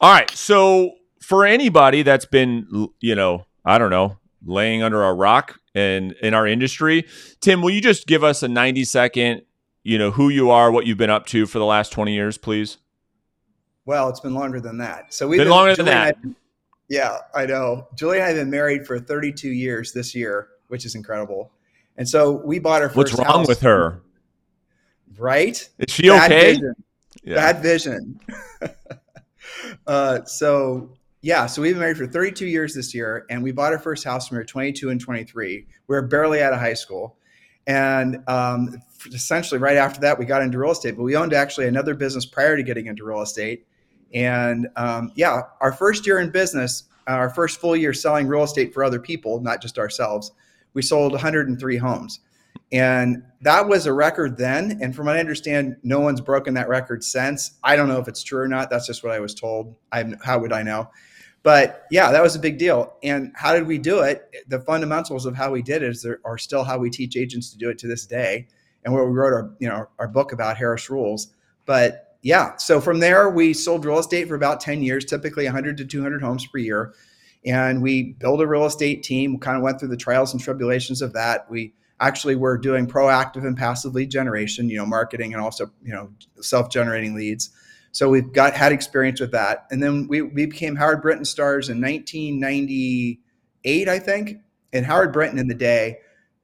All right. So for anybody that's been, you know, I don't know, laying under a rock and in our industry, Tim, will you just give us a 90 second, you know, who you are, what you've been up to for the last 20 years, please? Well, it's been longer than that. So we've been, been longer than that. Yeah, I know. Julie and I have been married for 32 years this year, which is incredible. And so we bought our first. What's wrong house. with her? Right? Is she Bad okay? Vision. Yeah. Bad vision. uh, so yeah, so we've been married for 32 years this year, and we bought our first house when we were 22 and 23. We were barely out of high school, and um, essentially right after that, we got into real estate. But we owned actually another business prior to getting into real estate, and um, yeah, our first year in business, our first full year selling real estate for other people, not just ourselves, we sold 103 homes. And that was a record then. And from what I understand, no one's broken that record since. I don't know if it's true or not. That's just what I was told. I, how would I know? But yeah, that was a big deal. And how did we do it? The fundamentals of how we did it is there are still how we teach agents to do it to this day, and where we wrote our you know our book about Harris Rules. But yeah, so from there we sold real estate for about ten years, typically 100 to 200 homes per year, and we built a real estate team. Kind of went through the trials and tribulations of that. We actually we're doing proactive and passive lead generation, you know, marketing and also you know self-generating leads. So we've got had experience with that, and then we we became Howard Brinton stars in 1998, I think. And Howard Brinton in the day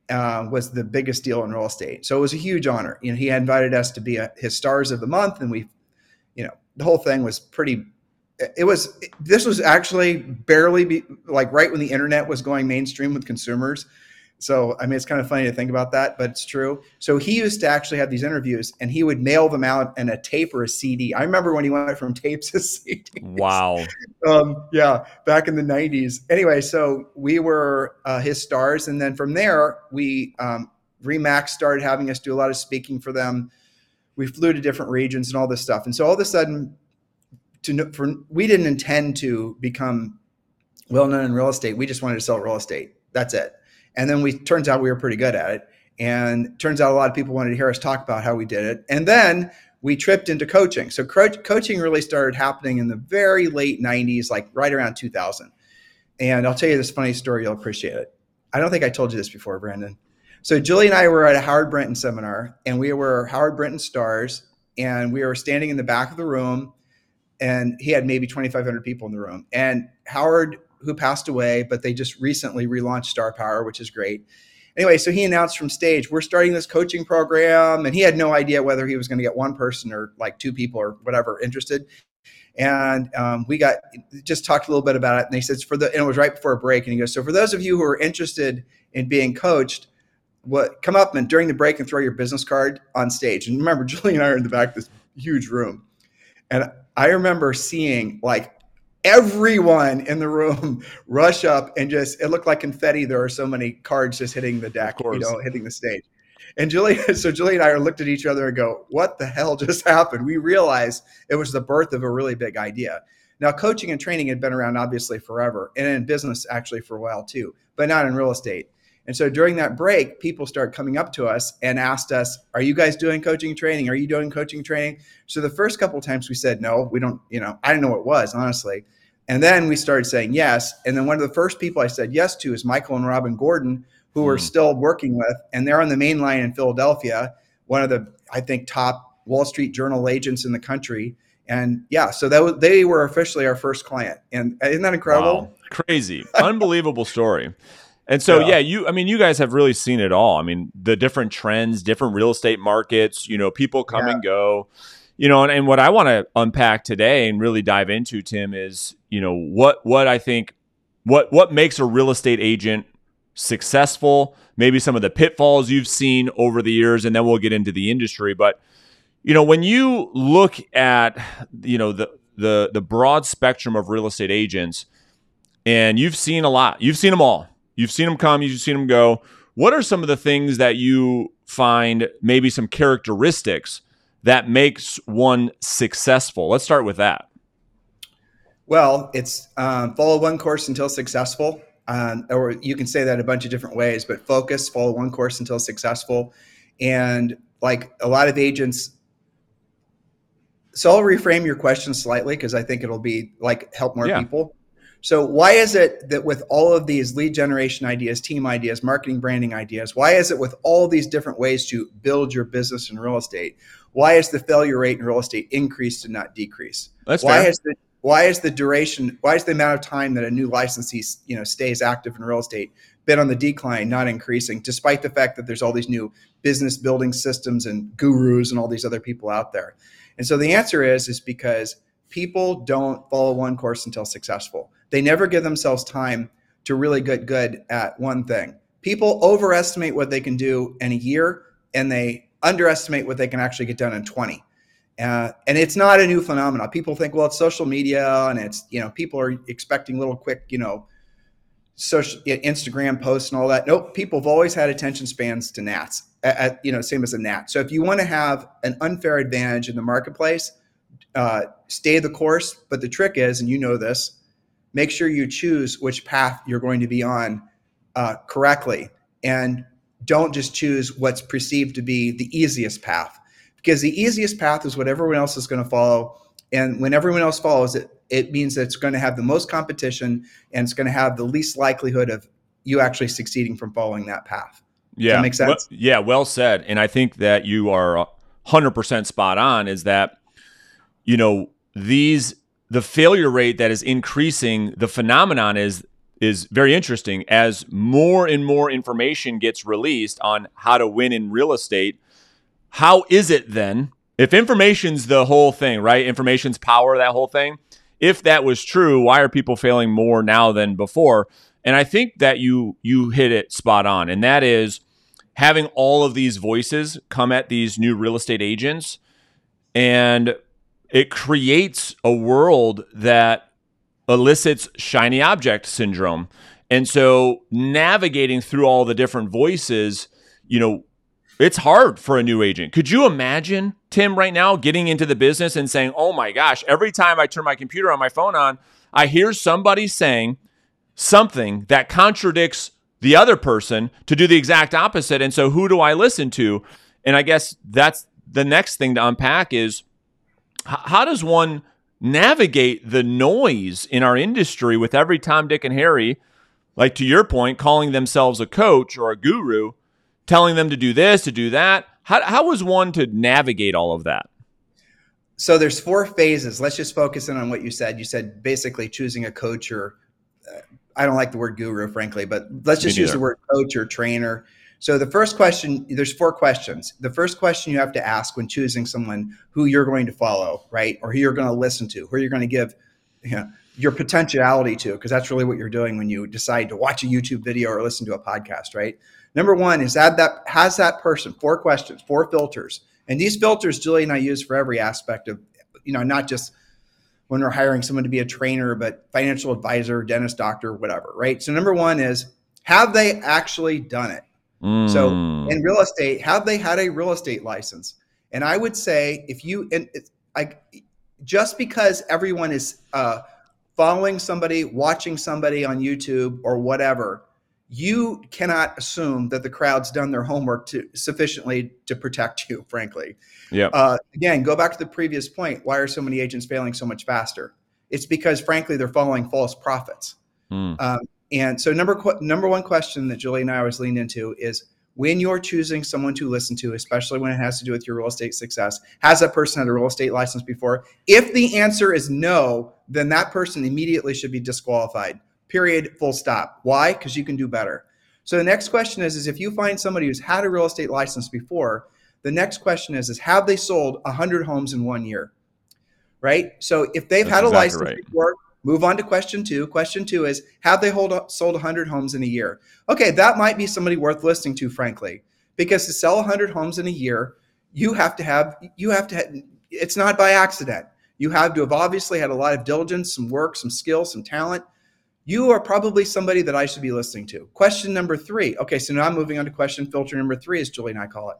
uh, was the biggest deal in real estate, so it was a huge honor. You know, he invited us to be a, his stars of the month, and we, you know, the whole thing was pretty. It was this was actually barely be, like right when the internet was going mainstream with consumers. So, I mean, it's kind of funny to think about that, but it's true. So, he used to actually have these interviews and he would mail them out in a tape or a CD. I remember when he went from tapes to CDs. Wow. Um, yeah, back in the 90s. Anyway, so we were uh, his stars. And then from there, we, um, Remax started having us do a lot of speaking for them. We flew to different regions and all this stuff. And so, all of a sudden, to for, we didn't intend to become well known in real estate. We just wanted to sell real estate. That's it. And then we turns out we were pretty good at it. And turns out a lot of people wanted to hear us talk about how we did it. And then we tripped into coaching. So co- coaching really started happening in the very late 90s, like right around 2000. And I'll tell you this funny story, you'll appreciate it. I don't think I told you this before, Brandon. So Julie and I were at a Howard Brinton seminar, and we were Howard Brinton stars, and we were standing in the back of the room, and he had maybe 2,500 people in the room. And Howard who passed away, but they just recently relaunched Star Power, which is great. Anyway, so he announced from stage, we're starting this coaching program, and he had no idea whether he was going to get one person or like two people or whatever interested. And um, we got just talked a little bit about it, and he says for the and it was right before a break, and he goes, so for those of you who are interested in being coached, what come up and during the break and throw your business card on stage. And remember, Julie and I are in the back of this huge room, and I remember seeing like everyone in the room rush up and just it looked like confetti. There are so many cards just hitting the deck you know hitting the stage. And julie so julie and i looked at each other and go what the hell just happened? We realized it was the birth of a really big idea. Now coaching and training had been around obviously forever and in business actually for a while too but not in real estate and so during that break, people started coming up to us and asked us, Are you guys doing coaching training? Are you doing coaching training? So the first couple of times we said, No, we don't, you know, I didn't know what it was, honestly. And then we started saying yes. And then one of the first people I said yes to is Michael and Robin Gordon, who mm. we're still working with. And they're on the main line in Philadelphia, one of the, I think, top Wall Street Journal agents in the country. And yeah, so that they were officially our first client. And isn't that incredible? Wow. Crazy. Unbelievable story. And so, yeah. yeah. you, I mean, you guys have really seen it all. I mean, the different trends, different real estate markets, you know, people come yeah. and go, you know, and, and what I want to unpack today and really dive into, Tim, is, you know, what, what I think, what, what makes a real estate agent successful, maybe some of the pitfalls you've seen over the years, and then we'll get into the industry. But, you know, when you look at, you know, the, the, the broad spectrum of real estate agents, and you've seen a lot, you've seen them all You've seen them come, you've seen them go. What are some of the things that you find maybe some characteristics that makes one successful? Let's start with that. Well, it's um, follow one course until successful. Um, or you can say that a bunch of different ways, but focus, follow one course until successful. And like a lot of agents, so I'll reframe your question slightly because I think it'll be like help more yeah. people. So why is it that with all of these lead generation ideas, team ideas, marketing branding ideas, why is it with all these different ways to build your business in real estate, why is the failure rate in real estate increased and not decrease? That's why fair. is the why is the duration why is the amount of time that a new licensee you know stays active in real estate been on the decline not increasing despite the fact that there's all these new business building systems and gurus and all these other people out there and so the answer is is because people don't follow one course until successful they never give themselves time to really get good at one thing people overestimate what they can do in a year and they underestimate what they can actually get done in 20 uh, and it's not a new phenomenon. People think, well, it's social media, and it's you know people are expecting little quick you know social Instagram posts and all that. Nope, people have always had attention spans to gnats. At, you know, same as a gnat. So if you want to have an unfair advantage in the marketplace, uh, stay the course. But the trick is, and you know this, make sure you choose which path you're going to be on uh, correctly, and don't just choose what's perceived to be the easiest path because the easiest path is what everyone else is going to follow. And when everyone else follows it, it means that it's going to have the most competition and it's going to have the least likelihood of you actually succeeding from following that path. Yeah. make sense? Well, yeah, well said. And I think that you are 100% spot on is that, you know, these, the failure rate that is increasing, the phenomenon is is very interesting as more and more information gets released on how to win in real estate how is it then, if information's the whole thing, right? Information's power, that whole thing. If that was true, why are people failing more now than before? And I think that you you hit it spot on, and that is having all of these voices come at these new real estate agents, and it creates a world that elicits shiny object syndrome. And so navigating through all the different voices, you know, it's hard for a new agent. Could you imagine, Tim, right now getting into the business and saying, oh my gosh, every time I turn my computer on my phone on, I hear somebody saying something that contradicts the other person to do the exact opposite. And so who do I listen to? And I guess that's the next thing to unpack is how does one navigate the noise in our industry with every Tom, Dick, and Harry, like to your point, calling themselves a coach or a guru? telling them to do this, to do that. How, how was one to navigate all of that? So there's four phases. Let's just focus in on what you said. You said basically choosing a coach or uh, I don't like the word guru, frankly, but let's just use the word coach or trainer. So the first question, there's four questions. The first question you have to ask when choosing someone who you're going to follow, right, or who you're going to listen to, who you're going to give, you know, your potentiality to, because that's really what you're doing when you decide to watch a YouTube video or listen to a podcast, right? Number one is add that has that person four questions, four filters, and these filters Julie and I use for every aspect of, you know, not just when we're hiring someone to be a trainer, but financial advisor, dentist, doctor, whatever, right? So number one is have they actually done it? Mm. So in real estate, have they had a real estate license? And I would say if you and I just because everyone is uh, following somebody, watching somebody on YouTube or whatever you cannot assume that the crowd's done their homework to sufficiently to protect you frankly yeah uh, again go back to the previous point why are so many agents failing so much faster it's because frankly they're following false prophets mm. um, and so number number one question that julie and i always lean into is when you're choosing someone to listen to especially when it has to do with your real estate success has that person had a real estate license before if the answer is no then that person immediately should be disqualified period, full stop. Why? Because you can do better. So the next question is, is if you find somebody who's had a real estate license before, the next question is, is have they sold 100 homes in one year? Right? So if they've That's had a exactly license right. before, move on to question two. Question two is, have they hold, sold 100 homes in a year? Okay, that might be somebody worth listening to, frankly, because to sell 100 homes in a year, you have to have, you have to, have, it's not by accident. You have to have obviously had a lot of diligence, some work, some skill, some talent you are probably somebody that I should be listening to. Question number three. Okay, so now I'm moving on to question filter number three, as Julie and I call it.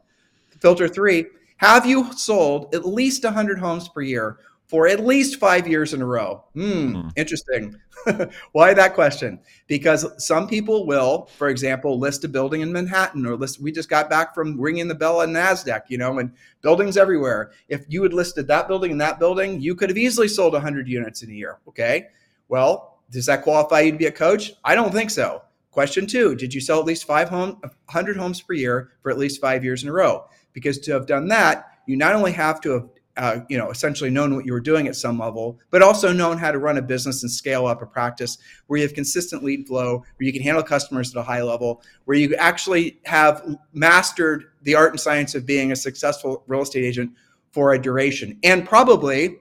Filter three Have you sold at least 100 homes per year for at least five years in a row. Hmm, mm. interesting. Why that question? Because some people will, for example, list a building in Manhattan or list. We just got back from ringing the bell on Nasdaq, you know, and buildings everywhere. If you had listed that building and that building, you could have easily sold 100 units in a year. Okay, well, does that qualify you to be a coach? I don't think so. Question two: Did you sell at least 500 homes per year for at least five years in a row? Because to have done that, you not only have to have uh, you know, essentially known what you were doing at some level, but also known how to run a business and scale up a practice where you have consistent lead flow, where you can handle customers at a high level, where you actually have mastered the art and science of being a successful real estate agent for a duration. And probably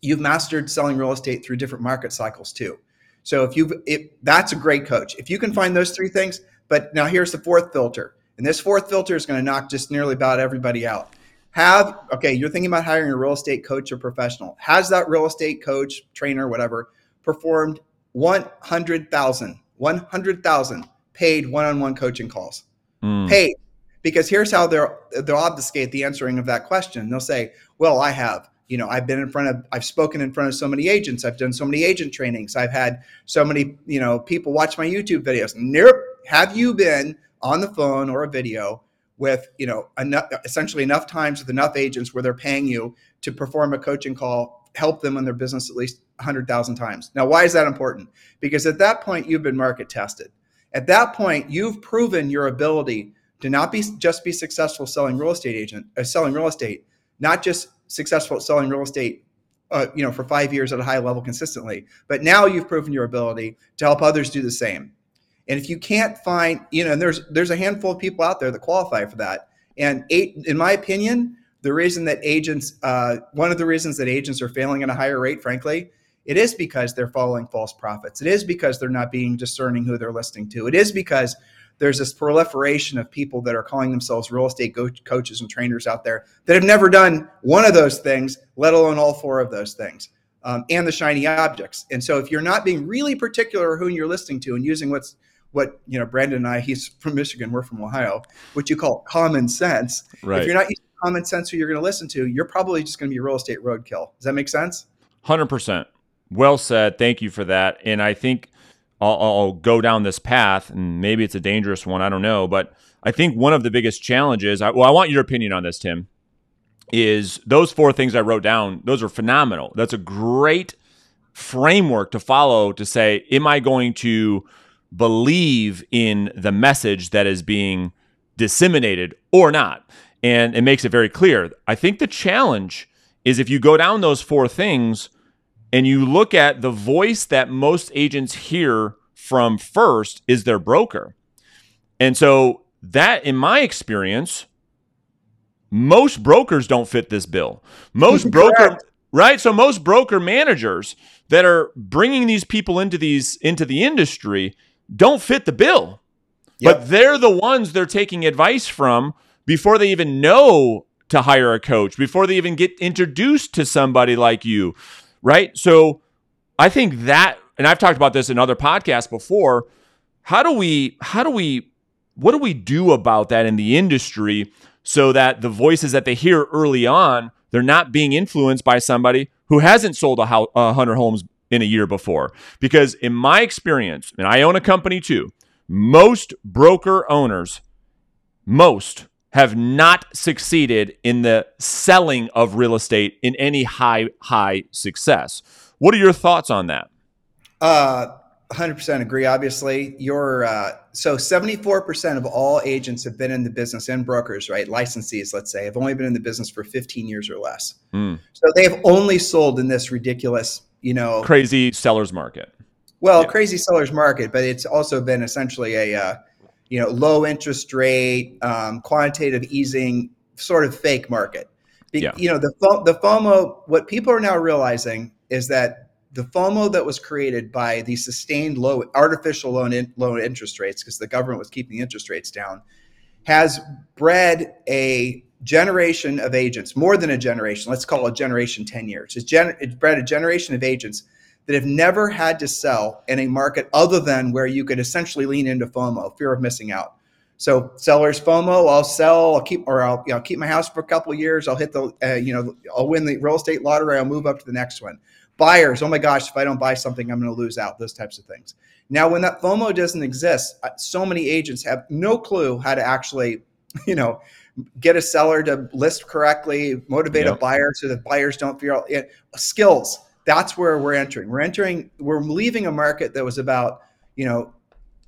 you've mastered selling real estate through different market cycles too. So if you if that's a great coach. If you can find those three things, but now here's the fourth filter. And this fourth filter is going to knock just nearly about everybody out have okay you're thinking about hiring a real estate coach or professional. Has that real estate coach trainer whatever performed 100000 100000 paid one-on-one coaching calls? Mm. paid. Because here's how they're they'll obfuscate the answering of that question. They'll say well i have you know i've been in front of i've spoken in front of so many agents. I've done so many agent trainings. I've had so many you know people watch my youtube videos. Nope. Have you been on the phone or a video with you know enough, essentially enough times with enough agents where they're paying you to perform a coaching call help them in their business at least 100000 times. Now why is that important? Because at that point you've been market tested. At that point you've proven your ability to not be just be successful selling real estate agent uh, selling real estate not just successful at selling real estate uh, you know for five years at a high level consistently but now you've proven your ability to help others do the same and if you can't find, you know, and there's there's a handful of people out there that qualify for that. And eight, in my opinion, the reason that agents, uh, one of the reasons that agents are failing at a higher rate, frankly, it is because they're following false prophets. It is because they're not being discerning who they're listening to. It is because there's this proliferation of people that are calling themselves real estate go- coaches and trainers out there that have never done one of those things, let alone all four of those things, um, and the shiny objects. And so, if you're not being really particular who you're listening to and using what's what you know brandon and i he's from michigan we're from ohio what you call common sense. Right. if you're not using common sense who you're going to listen to you're probably just going to be a real estate roadkill. Does that make sense? 100% well said. Thank you for that. And i think I'll, I'll go down this path and maybe it's a dangerous one i don't know but i think one of the biggest challenges I, well i want your opinion on this tim is those four things i wrote down those are phenomenal. That's a great framework to follow to say am i going to believe in the message that is being disseminated or not. And it makes it very clear. I think the challenge is if you go down those four things and you look at the voice that most agents hear from first is their broker. And so that in my experience most brokers don't fit this bill. Most broker right? So most broker managers that are bringing these people into these into the industry don't fit the bill. Yep. But they're the ones they're taking advice from before they even know to hire a coach, before they even get introduced to somebody like you, right? So I think that and I've talked about this in other podcasts before, how do we how do we what do we do about that in the industry so that the voices that they hear early on, they're not being influenced by somebody who hasn't sold a, hundred homes in a year before. Because in my experience, and I own a company too, most broker owners, most have not succeeded in the selling of real estate in any high, high success. What are your thoughts on that? Uh, 100% agree. Obviously, you're uh, so 74% of all agents have been in the business and brokers, right? Licensees, let's say, have only been in the business for 15 years or less. Mm. So they have only sold in this ridiculous you know crazy sellers market well yeah. crazy sellers market but it's also been essentially a uh, you know low interest rate um, quantitative easing sort of fake market Be- yeah. you know the the fomo what people are now realizing is that the FOMO that was created by the sustained low artificial low, in, low interest rates because the government was keeping the interest rates down has bred a generation of agents, more than a generation, let's call it generation 10 years. It's, gen- it's bred a generation of agents that have never had to sell in a market other than where you could essentially lean into FOMO, fear of missing out. So sellers FOMO, I'll sell, I'll keep, or I'll you know keep my house for a couple years. I'll hit the, uh, you know, I'll win the real estate lottery. I'll move up to the next one. Buyers, oh my gosh, if I don't buy something, I'm going to lose out. Those types of things. Now, when that FOMO doesn't exist, uh, so many agents have no clue how to actually, you know, get a seller to list correctly, motivate yep. a buyer so that buyers don't feel it. Skills. That's where we're entering. We're entering. We're leaving a market that was about, you know,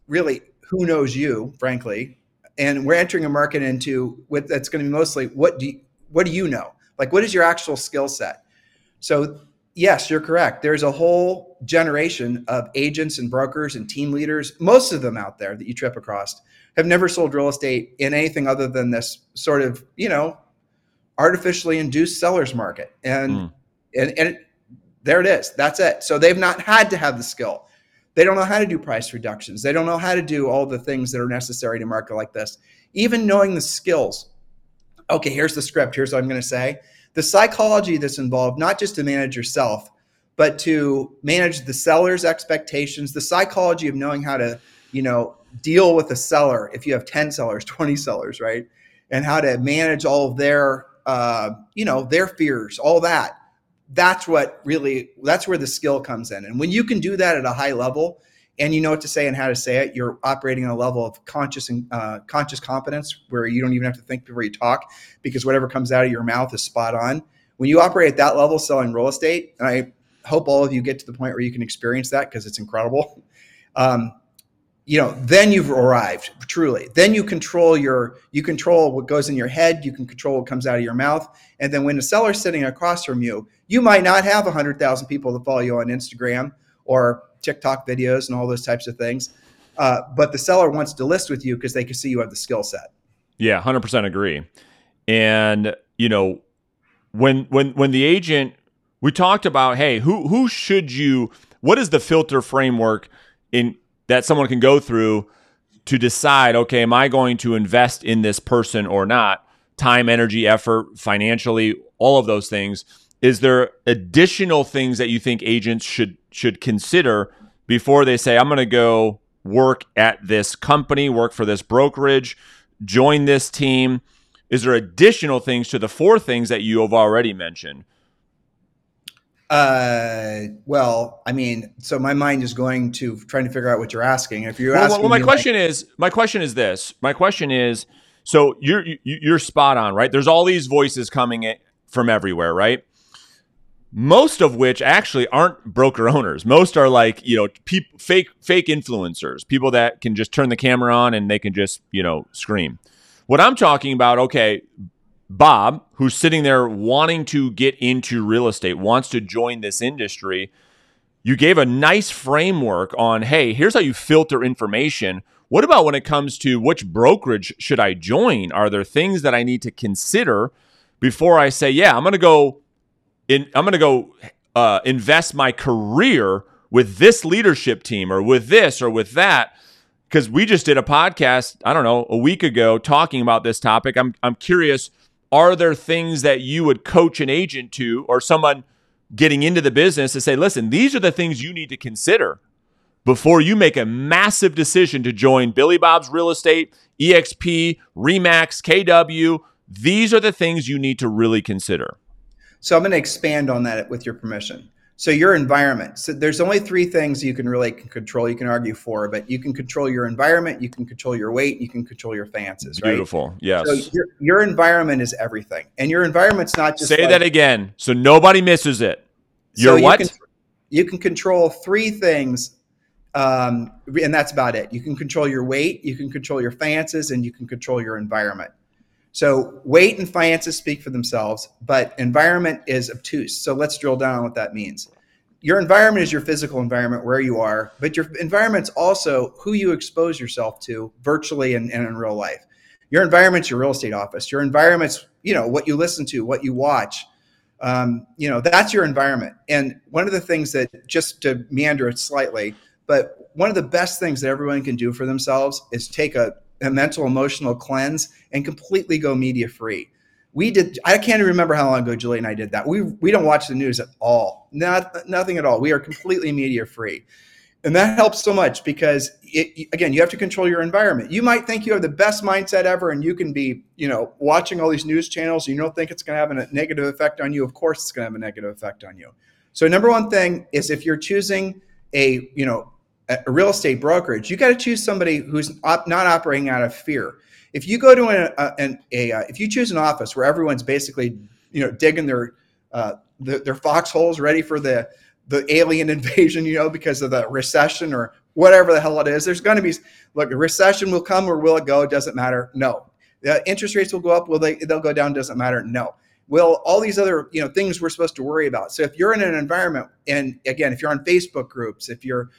really who knows you, frankly, and we're entering a market into what that's going to be mostly what do you, what do you know? Like, what is your actual skill set? So yes, you're correct. There's a whole generation of agents and brokers and team leaders, most of them out there that you trip across, have never sold real estate in anything other than this sort of, you know, artificially induced sellers market. And mm. and and it, there it is. That's it. So they've not had to have the skill. They don't know how to do price reductions. They don't know how to do all the things that are necessary to market like this. Even knowing the skills. Okay, here's the script. Here's what I'm going to say the psychology that's involved, not just to manage yourself, but to manage the seller's expectations, the psychology of knowing how to, you know, deal with a seller if you have 10 sellers, 20 sellers, right? And how to manage all of their, uh, you know, their fears, all that. That's what really, that's where the skill comes in. And when you can do that at a high level, and you know what to say and how to say it. You're operating on a level of conscious and uh, conscious competence where you don't even have to think before you talk because whatever comes out of your mouth is spot on. When you operate at that level selling real estate, and I hope all of you get to the point where you can experience that because it's incredible. Um, you know, then you've arrived truly. Then you control your you control what goes in your head. You can control what comes out of your mouth. And then when the seller's sitting across from you, you might not have hundred thousand people that follow you on Instagram or TikTok videos and all those types of things. Uh, but the seller wants to list with you because they can see you have the skill set. Yeah, hundred percent agree. And you know, when when when the agent, we talked about, hey, who who should you? What is the filter framework in that someone can go through to decide? Okay, am I going to invest in this person or not? Time, energy, effort, financially, all of those things is there additional things that you think agents should should consider before they say i'm going to go work at this company work for this brokerage join this team is there additional things to the four things that you have already mentioned uh well i mean so my mind is going to trying to figure out what you're asking if you're well, asking well my question like- is my question is this my question is so you're you're spot on right there's all these voices coming from everywhere right most of which actually aren't broker owners. Most are like, you know, pe- fake fake influencers, people that can just turn the camera on and they can just, you know, scream. What I'm talking about, okay, Bob, who's sitting there wanting to get into real estate, wants to join this industry, you gave a nice framework on, hey, here's how you filter information. What about when it comes to which brokerage should I join? Are there things that I need to consider before I say, yeah, I'm going to go in, I'm going to go uh, invest my career with this leadership team or with this or with that because we just did a podcast i don't know a week ago talking about this topic i'm, I'm curious are there things that you would coach an agent to or someone getting into the business to say listen these are the things you need to consider before you make a massive decision to join billy bob's real estate exp remax kw these are the things you need to really consider so I'm going to expand on that with your permission. So your environment. So there's only three things you can really control. You can argue for, but you can control your environment, you can control your weight, you can control your finances. Right? Beautiful. Yes. So your, your environment is everything, and your environment's not just. Say like, that again, so nobody misses it. Your so what? You can, you can control three things, um, and that's about it. You can control your weight, you can control your finances, and you can control your environment. So weight and finances speak for themselves, but environment is obtuse. So let's drill down on what that means. Your environment is your physical environment where you are, but your environment's also who you expose yourself to virtually and, and in real life. Your environment's your real estate office. Your environment's, you know, what you listen to, what you watch. Um, you know, that's your environment. And one of the things that just to meander it slightly, but one of the best things that everyone can do for themselves is take a a mental emotional cleanse and completely go media free. We did. I can't even remember how long ago Julie and I did that. We we don't watch the news at all. Not nothing at all. We are completely media free. And that helps so much because it, again, you have to control your environment. You might think you have the best mindset ever and you can be, you know, watching all these news channels and you don't think it's going to have a negative effect on you. Of course it's going to have a negative effect on you. So number one thing is if you're choosing a, you know, a real estate brokerage, you got to choose somebody who's op- not operating out of fear. If you go to an, a, an, a uh, if you choose an office where everyone's basically, you know, digging their uh, the, their foxholes ready for the the alien invasion, you know, because of the recession or whatever the hell it is. There's going to be look, a recession will come or will it go? Doesn't matter. No. The interest rates will go up. Will they? They'll go down. Doesn't matter. No. Will all these other you know things we're supposed to worry about? So if you're in an environment, and again, if you're on Facebook groups, if you're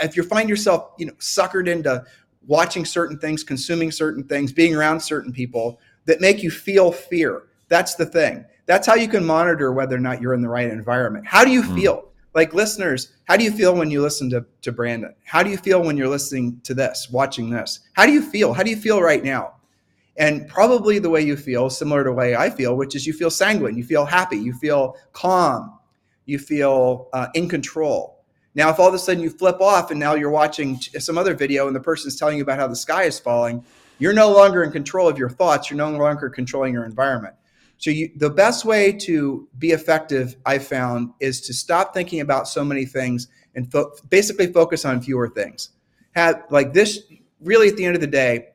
if you find yourself you know suckered into watching certain things, consuming certain things, being around certain people that make you feel fear, that's the thing. That's how you can monitor whether or not you're in the right environment. How do you mm. feel? Like listeners, how do you feel when you listen to, to Brandon? How do you feel when you're listening to this, watching this? How do you feel? How do you feel right now? And probably the way you feel, similar to the way I feel, which is you feel sanguine, you feel happy, you feel calm, you feel uh, in control. Now, if all of a sudden you flip off and now you're watching some other video and the person's telling you about how the sky is falling, you're no longer in control of your thoughts. You're no longer controlling your environment. So you, the best way to be effective, I found, is to stop thinking about so many things and fo- basically focus on fewer things. Have like this. Really, at the end of the day,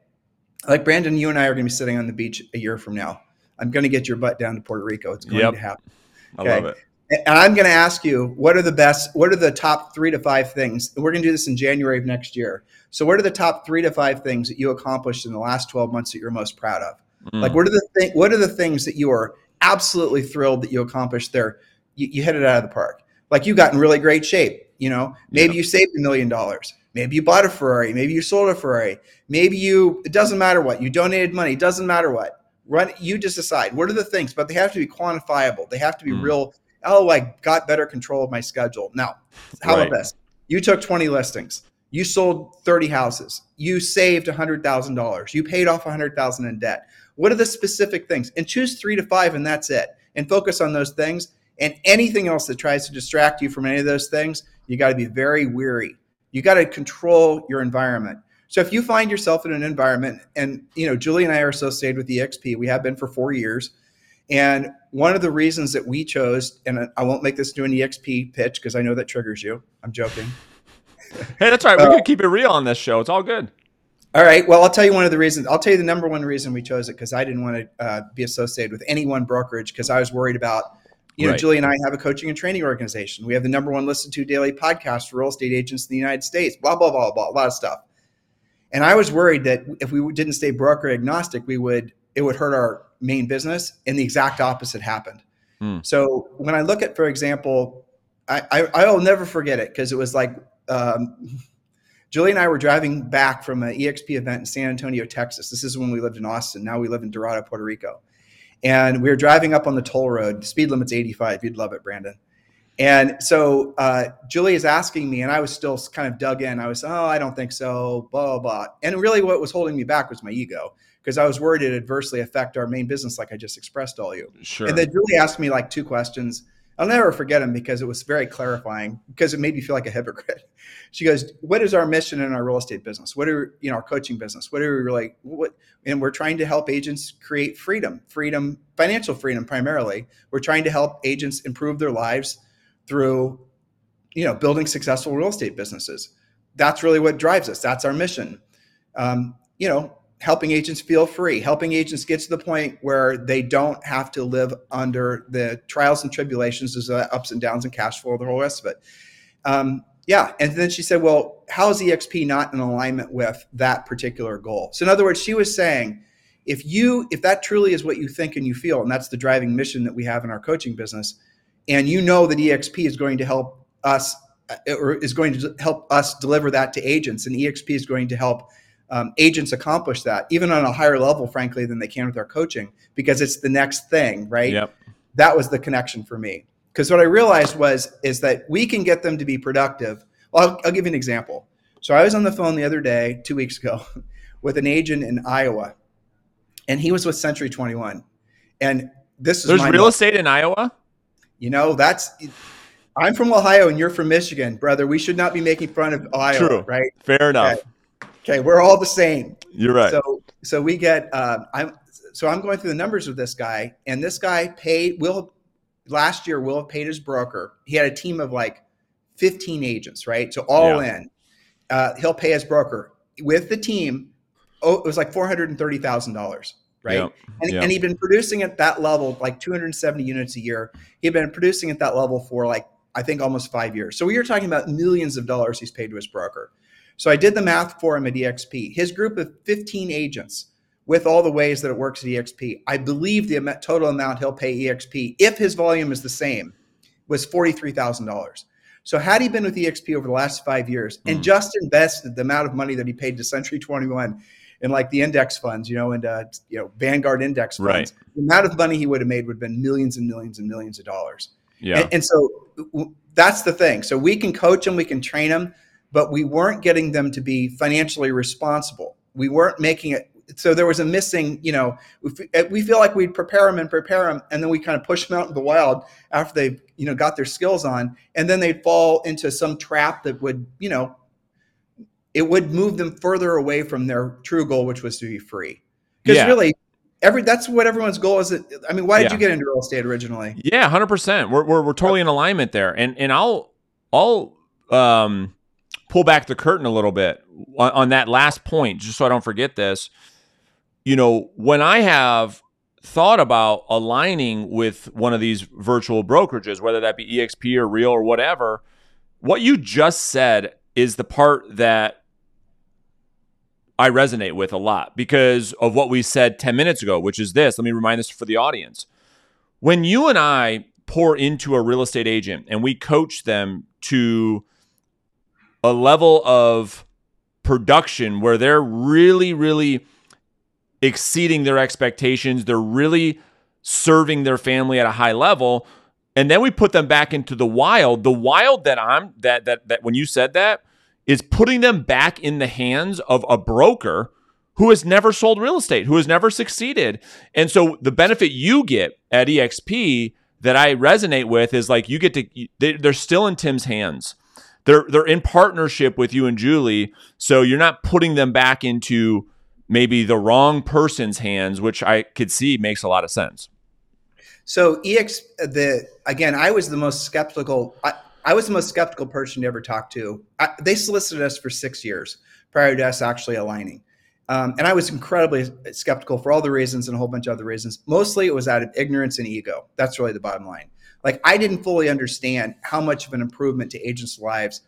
like Brandon, you and I are going to be sitting on the beach a year from now. I'm going to get your butt down to Puerto Rico. It's going yep. to happen. Okay? I love it. And I'm going to ask you, what are the best? What are the top three to five things? We're going to do this in January of next year. So, what are the top three to five things that you accomplished in the last 12 months that you're most proud of? Mm. Like, what are the th- what are the things that you are absolutely thrilled that you accomplished there? You, you hit it out of the park. Like you got in really great shape. You know, maybe yeah. you saved a million dollars. Maybe you bought a Ferrari. Maybe you sold a Ferrari. Maybe you. It doesn't matter what you donated money. It doesn't matter what. Run. You just decide. What are the things? But they have to be quantifiable. They have to be mm. real. Oh, I got better control of my schedule. Now, how right. about this? You took 20 listings. You sold 30 houses. You saved $100,000. You paid off 100,000 in debt. What are the specific things? And choose three to five, and that's it. And focus on those things. And anything else that tries to distract you from any of those things, you got to be very weary. You got to control your environment. So if you find yourself in an environment, and you know, Julie and I are associated with EXP, we have been for four years. And one of the reasons that we chose, and I won't make this do an EXP pitch because I know that triggers you. I'm joking. hey, that's right. We uh, can keep it real on this show. It's all good. All right. Well, I'll tell you one of the reasons. I'll tell you the number one reason we chose it because I didn't want to uh, be associated with any one brokerage because I was worried about, you know, right. Julie and I have a coaching and training organization. We have the number one listened to daily podcast for real estate agents in the United States. Blah blah blah blah. A lot of stuff. And I was worried that if we didn't stay broker agnostic, we would it would hurt our main business. And the exact opposite happened. Hmm. So when I look at, for example, I, I I'll never forget it because it was like. Um, Julie and I were driving back from an EXP event in San Antonio, Texas. This is when we lived in Austin. Now we live in Dorado, Puerto Rico. And we were driving up on the toll road. The speed limit's 85. You'd love it, Brandon. And so uh, Julie is asking me, and I was still kind of dug in. I was, oh, I don't think so, blah, blah, blah. And really, what was holding me back was my ego because I was worried it adversely affect our main business, like I just expressed to all you. Sure. And then Julie asked me like two questions. I'll never forget him because it was very clarifying because it made me feel like a hypocrite. She goes, "What is our mission in our real estate business? What are you know our coaching business? What are we really what?" And we're trying to help agents create freedom, freedom, financial freedom primarily. We're trying to help agents improve their lives through, you know, building successful real estate businesses. That's really what drives us. That's our mission. Um, you know, helping agents feel free, helping agents get to the point where they don't have to live under the trials and tribulations, there's uh, ups and downs and cash flow, the whole rest of it. Um, yeah. And then she said, well, how is EXP not in alignment with that particular goal? So in other words, she was saying, if you, if that truly is what you think and you feel, and that's the driving mission that we have in our coaching business, and you know that EXP is going to help us uh, or is going to help us deliver that to agents, and EXP is going to help um, agents accomplish that, even on a higher level, frankly, than they can with our coaching, because it's the next thing, right? Yep. That was the connection for me. Because what I realized was is that we can get them to be productive. Well, I'll, I'll give you an example. So I was on the phone the other day, two weeks ago, with an agent in Iowa, and he was with Century 21. And this is there's real estate in Iowa. You know, that's I'm from Ohio and you're from Michigan, brother. We should not be making fun of Ohio, True. right? Fair enough. Okay. Okay. we're all the same. You're right. So, so we get. Uh, I'm so I'm going through the numbers with this guy, and this guy paid. Will last year Will have paid his broker. He had a team of like 15 agents, right? So all yeah. in, uh, he'll pay his broker with the team. Oh, it was like four hundred and thirty thousand dollars right? Yeah. And, yeah. and he'd been producing at that level, like 270 units a year. He'd been producing at that level for like, I think almost five years. So we were talking about millions of dollars he's paid to his broker. So I did the math for him at EXP. His group of 15 agents, with all the ways that it works at EXP, I believe the total amount he'll pay EXP, if his volume is the same, was $43,000. So had he been with EXP over the last five years mm. and just invested the amount of money that he paid to Century 21 in like the index funds, you know, and uh, you know Vanguard index funds, right. the amount of money he would have made would have been millions and millions and millions of dollars. Yeah. And, and so that's the thing. So we can coach them, we can train them, but we weren't getting them to be financially responsible. We weren't making it. So there was a missing, you know, we feel like we'd prepare them and prepare them, and then we kind of push them out in the wild after they've, you know, got their skills on, and then they'd fall into some trap that would, you know, it would move them further away from their true goal, which was to be free. Because yeah. really, every that's what everyone's goal is. I mean, why did yeah. you get into real estate originally? Yeah, hundred percent. We're, we're we're totally in alignment there, and and I'll I'll um pull back the curtain a little bit on, on that last point, just so I don't forget this. You know, when I have thought about aligning with one of these virtual brokerages, whether that be EXP or Real or whatever, what you just said is the part that I resonate with a lot because of what we said 10 minutes ago, which is this. Let me remind this for the audience. When you and I pour into a real estate agent and we coach them to a level of production where they're really, really exceeding their expectations, they're really serving their family at a high level, and then we put them back into the wild. The wild that I'm that that that when you said that is putting them back in the hands of a broker who has never sold real estate, who has never succeeded. And so the benefit you get at EXP that I resonate with is like you get to they're still in Tim's hands. They're they're in partnership with you and Julie, so you're not putting them back into maybe the wrong person's hands, which I could see makes a lot of sense. So EX the again, I was the most skeptical. I, I was the most skeptical person to ever talk to. I, they solicited us for six years prior to us actually aligning. Um, and I was incredibly skeptical for all the reasons and a whole bunch of other reasons. Mostly it was out of ignorance and ego. That's really the bottom line. Like I didn't fully understand how much of an improvement to agents' lives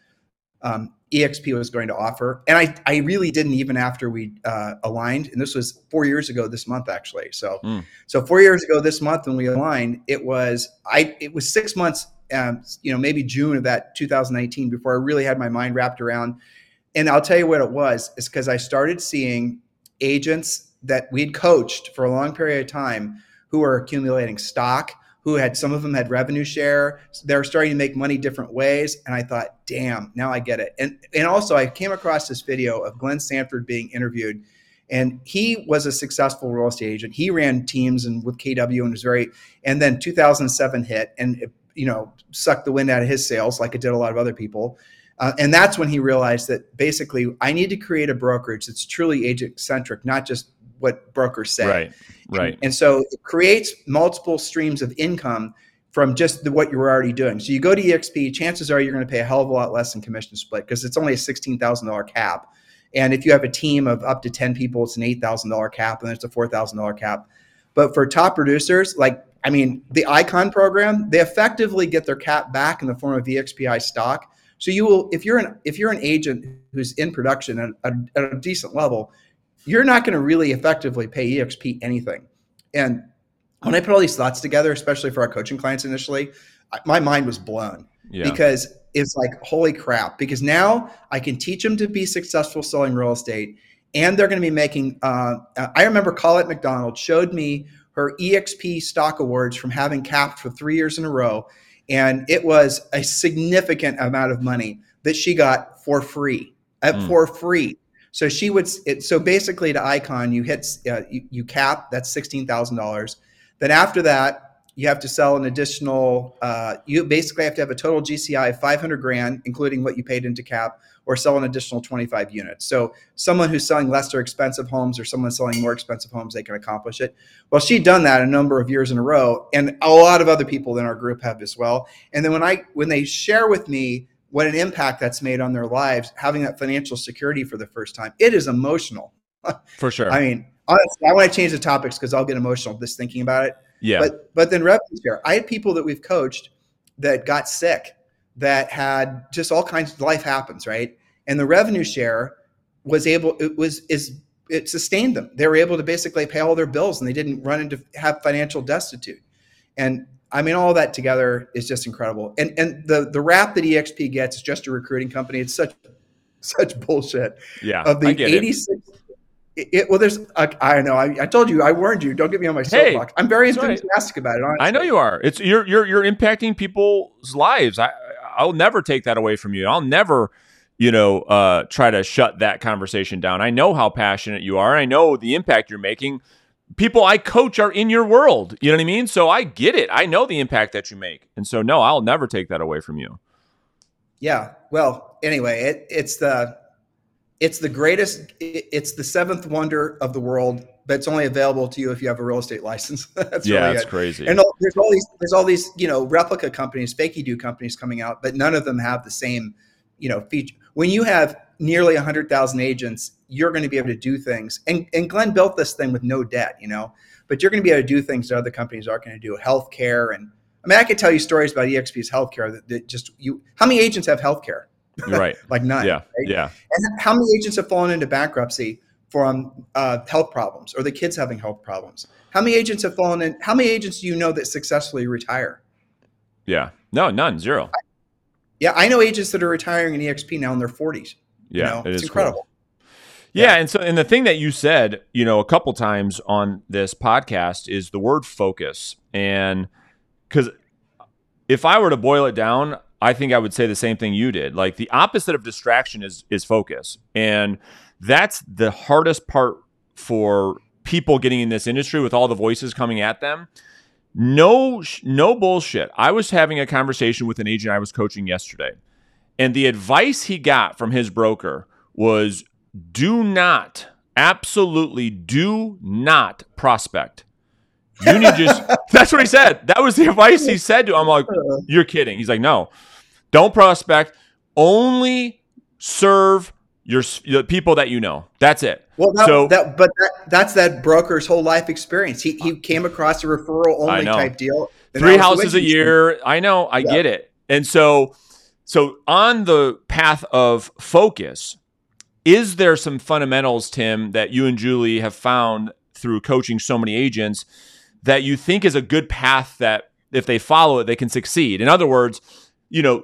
um, EXP was going to offer. And I, I really didn't even after we uh, aligned. And this was four years ago this month, actually. So, mm. so four years ago this month when we aligned, it was, I, it was six months um, you know, maybe June of that 2019 before I really had my mind wrapped around. And I'll tell you what it was is because I started seeing agents that we'd coached for a long period of time who were accumulating stock, who had some of them had revenue share. they were starting to make money different ways. And I thought, damn, now I get it. And and also I came across this video of Glenn Sanford being interviewed. And he was a successful real estate agent. He ran teams and with KW and was very. And then 2007 hit, and it you know, sucked the wind out of his sails like it did a lot of other people. Uh, and that's when he realized that basically I need to create a brokerage that's truly agent centric, not just what brokers say. Right. Right. And, and so it creates multiple streams of income from just the, what you're already doing. So you go to EXP, chances are you're going to pay a hell of a lot less in commission split because it's only a $16,000 cap. And if you have a team of up to 10 people, it's an $8,000 cap and it's a $4,000 cap. But for top producers, like I mean, the Icon program, they effectively get their cap back in the form of EXPI stock. So you will, if you're an if you're an agent who's in production at a, at a decent level, you're not going to really effectively pay EXP anything. And when I put all these thoughts together, especially for our coaching clients initially, my mind was blown yeah. because it's like holy crap. Because now I can teach them to be successful selling real estate, and they're going to be making. Uh, I remember Colette McDonald showed me her EXP stock awards from having capped for three years in a row. And it was a significant amount of money that she got for free, uh, mm. for free. So she would, it, so basically to Icon, you hit, uh, you, you cap, that's $16,000. Then after that, you have to sell an additional. Uh, you basically have to have a total GCI of 500 grand, including what you paid into cap, or sell an additional 25 units. So someone who's selling lesser expensive homes or someone selling more expensive homes, they can accomplish it. Well, she'd done that a number of years in a row, and a lot of other people in our group have as well. And then when I when they share with me what an impact that's made on their lives, having that financial security for the first time, it is emotional. For sure. I mean, honestly, I want to change the topics because I'll get emotional just thinking about it. Yeah. But but then revenue share. I had people that we've coached that got sick that had just all kinds of life happens, right? And the revenue share was able it was is it sustained them. They were able to basically pay all their bills and they didn't run into have financial destitute. And I mean all that together is just incredible. And and the the rap that EXP gets is just a recruiting company. It's such such bullshit. Yeah. Of the 86 it, it, well, there's, I know, I, I, told you, I warned you. Don't get me on my soapbox. Hey, I'm very enthusiastic right. about it. Honestly. I know you are. It's you're you're you're impacting people's lives. I I'll never take that away from you. I'll never, you know, uh, try to shut that conversation down. I know how passionate you are. I know the impact you're making. People I coach are in your world. You know what I mean? So I get it. I know the impact that you make, and so no, I'll never take that away from you. Yeah. Well, anyway, it, it's the it's the greatest it's the seventh wonder of the world but it's only available to you if you have a real estate license that's yeah really that's it. crazy and there's all these there's all these you know replica companies fakey do companies coming out but none of them have the same you know feature when you have nearly 100000 agents you're going to be able to do things and, and glenn built this thing with no debt you know but you're going to be able to do things that other companies aren't going to do healthcare and i mean i could tell you stories about exp's healthcare that, that just you how many agents have healthcare? Right. Like none yeah right? yeah. And how many agents have fallen into bankruptcy from uh, health problems or the kids having health problems? How many agents have fallen in how many agents do you know that successfully retire? Yeah. No none zero. I, yeah i know agents that are retiring in exp now in their 40s yeah you know? it's incredible cool. Yeah, yeah, and so and the thing that you said, you know, a couple times on this podcast is the word focus. And cuz if I were to boil it down, I think I would say the same thing you did. Like the opposite of distraction is is focus. And that's the hardest part for people getting in this industry with all the voices coming at them. No no bullshit. I was having a conversation with an agent I was coaching yesterday. And the advice he got from his broker was do not absolutely do not prospect you need just that's what he said. That was the advice he said to him. I'm like, uh-huh. you're kidding. He's like, no, don't prospect. Only serve your the people that you know. That's it. Well, that, so that, but that, that's that broker's whole life experience. He he came across a referral only type deal. Three houses a year. I know. I yeah. get it. And so, so on the path of focus, is there some fundamentals, Tim, that you and Julie have found through coaching so many agents that you think is a good path that if they follow it, they can succeed? In other words, you know,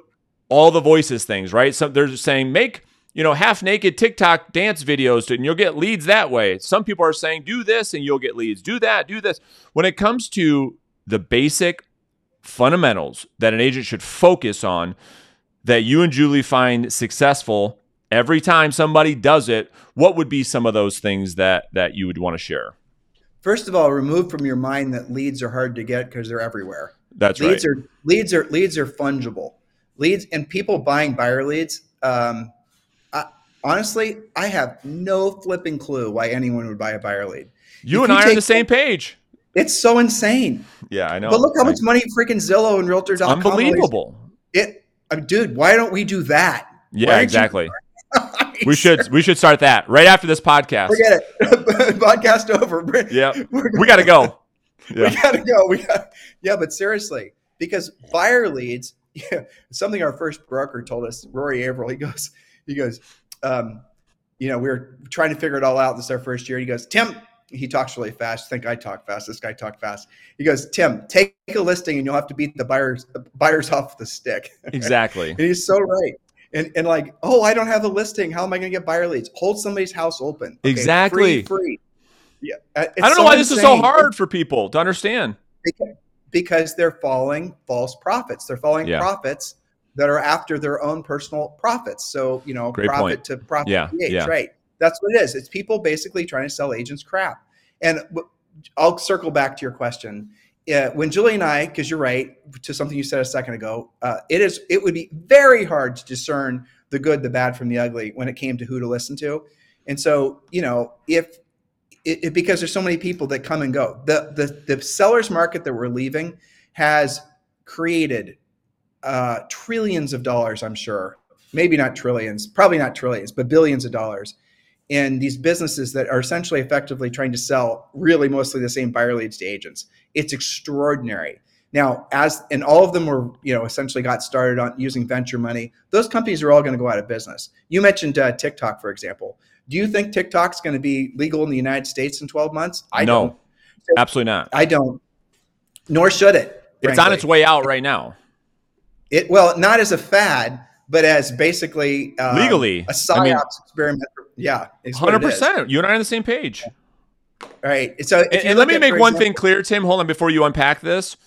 all the voices things, right? So they're saying make you know half naked TikTok dance videos and you'll get leads that way. Some people are saying do this and you'll get leads. Do that, do this. When it comes to the basic fundamentals that an agent should focus on that you and Julie find successful every time somebody does it, what would be some of those things that that you would want to share? First of all, remove from your mind that leads are hard to get because they're everywhere. That's leads right. Are, leads are leads are fungible leads and people buying buyer leads. Um, I, honestly, I have no flipping clue why anyone would buy a buyer lead. You if and you I are on the same page. It's so insane. Yeah, I know. But look how much money freaking Zillow and Realtor.com. Unbelievable. It, I mean, dude. Why don't we do that? Yeah, exactly. We should we should start that right after this podcast. Forget it. podcast over. Yeah, we got to go. Yeah. We got to go. We got. Yeah, but seriously, because buyer leads yeah, something our first broker told us, Rory Averill, he goes, he goes, um, you know, we were trying to figure it all out. This is our first year. He goes, Tim, he talks really fast. I think I talk fast. This guy talked fast. He goes, Tim, take a listing and you'll have to beat the buyers buyers off the stick. Exactly. and he's so right. And, and like, oh, I don't have a listing. How am I going to get buyer leads? Hold somebody's house open. Okay, exactly. Free, free. Yeah. Uh, I don't know why insane. this is so hard for people to understand because they're following false prophets. They're following yeah. prophets that are after their own personal profits. So, you know, Great profit point. to profit yeah, yeah. right? That's what it is. It's people basically trying to sell agents crap. And I'll circle back to your question. Uh, when Julie and I, because you're right to something you said a second ago, uh, it is it would be very hard to discern the good, the bad from the ugly when it came to who to listen to. And so, you know, if it, it, because there's so many people that come and go, the the the sellers market that we're leaving has created uh, trillions of dollars. I'm sure, maybe not trillions, probably not trillions, but billions of dollars in these businesses that are essentially effectively trying to sell really mostly the same buyer leads to agents. It's extraordinary. Now, as and all of them were, you know, essentially got started on using venture money. Those companies are all going to go out of business. You mentioned uh, TikTok, for example. Do you think TikTok's going to be legal in the United States in 12 months? I no, don't. absolutely not. I don't. Nor should it. Frankly. It's on its way out right now. It well, not as a fad, but as basically um, legally a psyops I mean, experiment. Yeah, hundred percent. You and I are on the same page. Right. So, and, and let me make one example, thing clear, Tim. Hold on before you unpack this.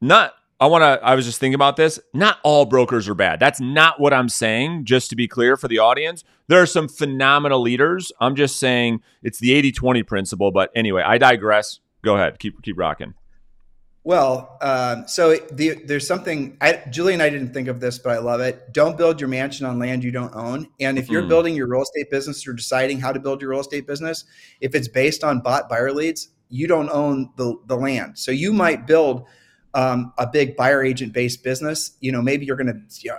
Not, I want to. I was just thinking about this. Not all brokers are bad. That's not what I'm saying. Just to be clear for the audience, there are some phenomenal leaders. I'm just saying it's the 80-20 principle. But anyway, I digress. Go ahead. Keep keep rocking. Well, um, so the, there's something. I, Julie and I didn't think of this, but I love it. Don't build your mansion on land you don't own. And if you're mm. building your real estate business or deciding how to build your real estate business, if it's based on bought buyer leads, you don't own the the land. So you might build um, a big buyer agent based business. You know, maybe you're going to. You know,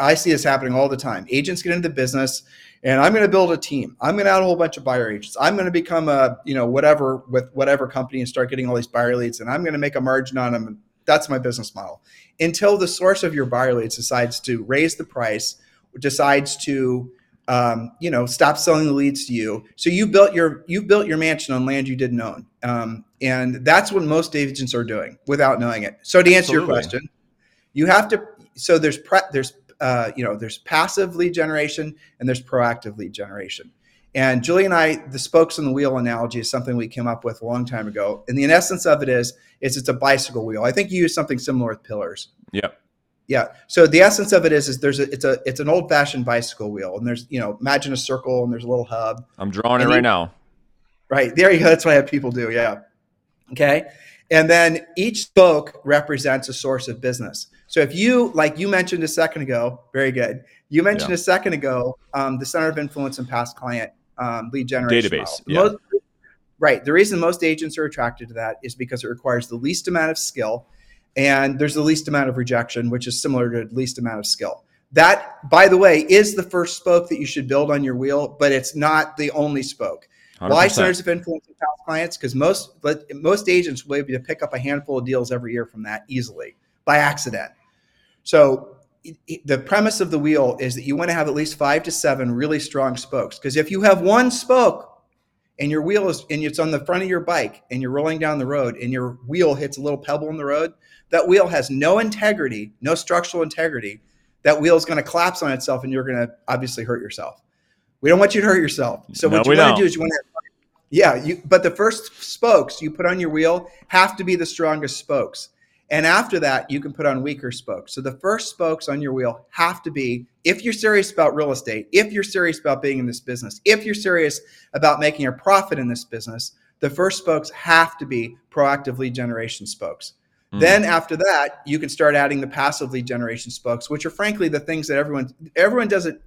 I see this happening all the time. Agents get into the business and I'm going to build a team. I'm going to add a whole bunch of buyer agents. I'm going to become a, you know, whatever with whatever company and start getting all these buyer leads and I'm going to make a margin on them. That's my business model. Until the source of your buyer leads decides to raise the price, decides to um, you know, stop selling the leads to you. So you built your you built your mansion on land you didn't own, um, and that's what most agents are doing without knowing it. So to answer Absolutely. your question, you have to. So there's pre, there's uh, you know, there's passive lead generation and there's proactive lead generation. And Julie and I, the spokes in the wheel analogy is something we came up with a long time ago. And the essence of it is, is it's a bicycle wheel. I think you use something similar with pillars. Yep. Yeah. So the essence of it is, is there's a, it's a, it's an old fashioned bicycle wheel and there's, you know, imagine a circle and there's a little hub. I'm drawing it right you, now. Right. There you go. That's what I have people do. Yeah. Okay. And then each spoke represents a source of business. So if you, like you mentioned a second ago, very good. You mentioned yeah. a second ago um, the center of influence and past client um, lead generation database. Yeah. Most, right. The reason most agents are attracted to that is because it requires the least amount of skill, and there's the least amount of rejection, which is similar to the least amount of skill. That, by the way, is the first spoke that you should build on your wheel, but it's not the only spoke. 100%. Why centers of influence and past clients? Because most most agents will be able to pick up a handful of deals every year from that easily by accident. So the premise of the wheel is that you want to have at least five to seven really strong spokes. Because if you have one spoke and your wheel is and it's on the front of your bike and you're rolling down the road and your wheel hits a little pebble in the road, that wheel has no integrity, no structural integrity. That wheel is going to collapse on itself and you're going to obviously hurt yourself. We don't want you to hurt yourself. So no, what you want to do is you want to yeah, you, but the first spokes you put on your wheel have to be the strongest spokes. And after that, you can put on weaker spokes. So the first spokes on your wheel have to be if you're serious about real estate, if you're serious about being in this business, if you're serious about making a profit in this business, the first spokes have to be proactive lead generation spokes. Mm. Then after that, you can start adding the passive lead generation spokes, which are frankly the things that everyone everyone does it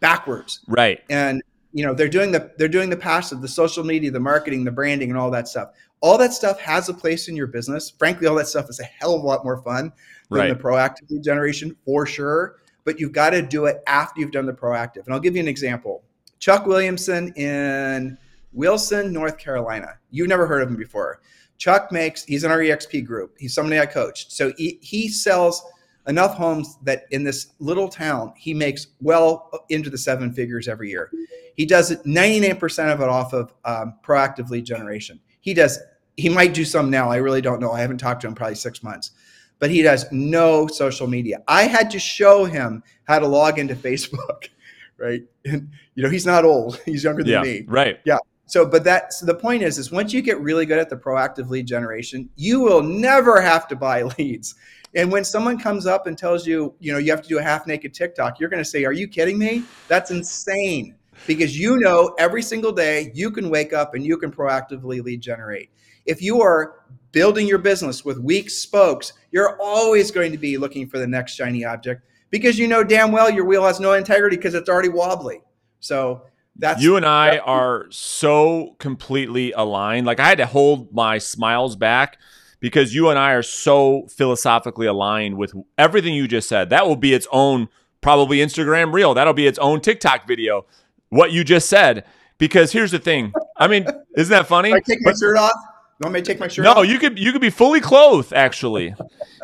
backwards. Right. And you know, they're doing the they're doing the passive, the social media, the marketing, the branding and all that stuff all that stuff has a place in your business. Frankly, all that stuff is a hell of a lot more fun than right. the proactive lead generation for sure. But you've got to do it after you've done the proactive. And I'll give you an example. Chuck Williamson in Wilson, North Carolina. You've never heard of him before. Chuck makes, he's in our EXP group. He's somebody I coached. So he, he sells enough homes that in this little town, he makes well into the seven figures every year. He does it 99% of it off of um, proactive lead generation. He does he might do some now. I really don't know. I haven't talked to him probably six months, but he does no social media. I had to show him how to log into Facebook, right? And you know, he's not old; he's younger than yeah, me. Right. Yeah. So, but that so the point is, is once you get really good at the proactive lead generation, you will never have to buy leads. And when someone comes up and tells you, you know, you have to do a half naked TikTok, you're going to say, "Are you kidding me? That's insane." because you know every single day you can wake up and you can proactively lead generate. If you are building your business with weak spokes, you're always going to be looking for the next shiny object because you know damn well your wheel has no integrity because it's already wobbly. So that's you and I are so completely aligned. Like I had to hold my smiles back because you and I are so philosophically aligned with everything you just said. That will be its own probably Instagram reel. That'll be its own TikTok video. What you just said. Because here's the thing. I mean, isn't that funny? I take my shirt off. You want me to take my shirt no, off? you could you could be fully clothed actually.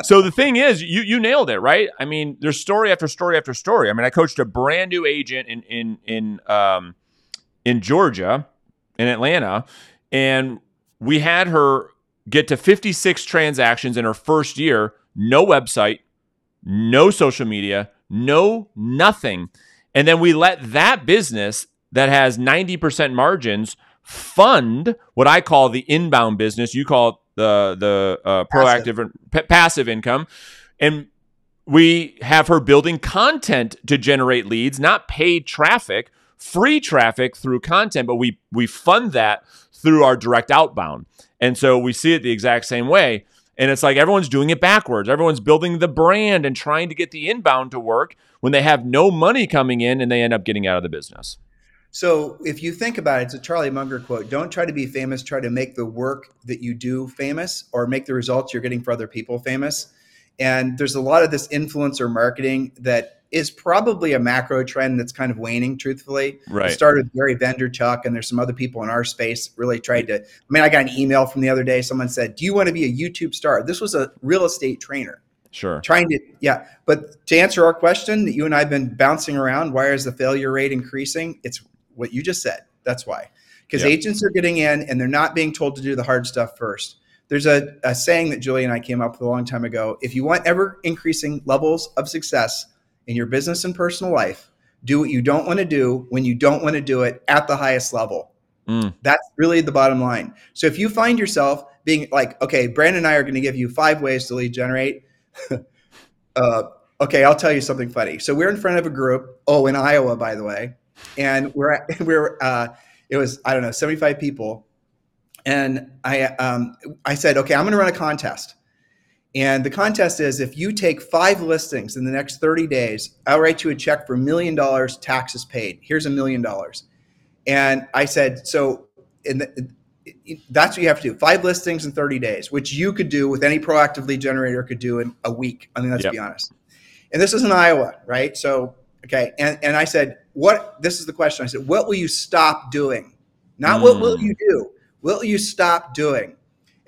so the thing is, you you nailed it, right? I mean, there's story after story after story. I mean, I coached a brand new agent in in in um in Georgia, in Atlanta, and we had her get to 56 transactions in her first year, no website, no social media, no nothing. And then we let that business that has 90% margins fund what I call the inbound business. You call it the the uh, proactive passive. P- passive income, and we have her building content to generate leads, not paid traffic, free traffic through content, but we we fund that through our direct outbound. And so we see it the exact same way. And it's like everyone's doing it backwards. Everyone's building the brand and trying to get the inbound to work when they have no money coming in and they end up getting out of the business. So if you think about it, it's a Charlie Munger quote. Don't try to be famous, try to make the work that you do famous or make the results you're getting for other people famous. And there's a lot of this influencer marketing that is probably a macro trend that's kind of waning, truthfully. Right. It started with Gary Vaynerchuk, and there's some other people in our space really tried to. I mean, I got an email from the other day. Someone said, Do you want to be a YouTube star? This was a real estate trainer. Sure. Trying to, yeah. But to answer our question that you and I have been bouncing around, why is the failure rate increasing? It's what you just said. That's why. Because yep. agents are getting in and they're not being told to do the hard stuff first. There's a, a saying that Julie and I came up with a long time ago. If you want ever increasing levels of success in your business and personal life, do what you don't want to do when you don't want to do it at the highest level. Mm. That's really the bottom line. So if you find yourself being like, okay, Brandon and I are going to give you five ways to lead generate. uh, okay, I'll tell you something funny. So we're in front of a group. Oh, in Iowa, by the way and we're at, we're uh, it was I don't know 75 people, and I um, I said okay I'm going to run a contest, and the contest is if you take five listings in the next 30 days, I'll write you a check for a million dollars, taxes paid. Here's a million dollars, and I said so. In the, that's what you have to do. Five listings in 30 days, which you could do with any proactive lead generator could do in a week. I mean, let's yep. be honest. And this is in Iowa, right? So, okay. And, and I said, what this is the question i said what will you stop doing not mm. what will you do will you stop doing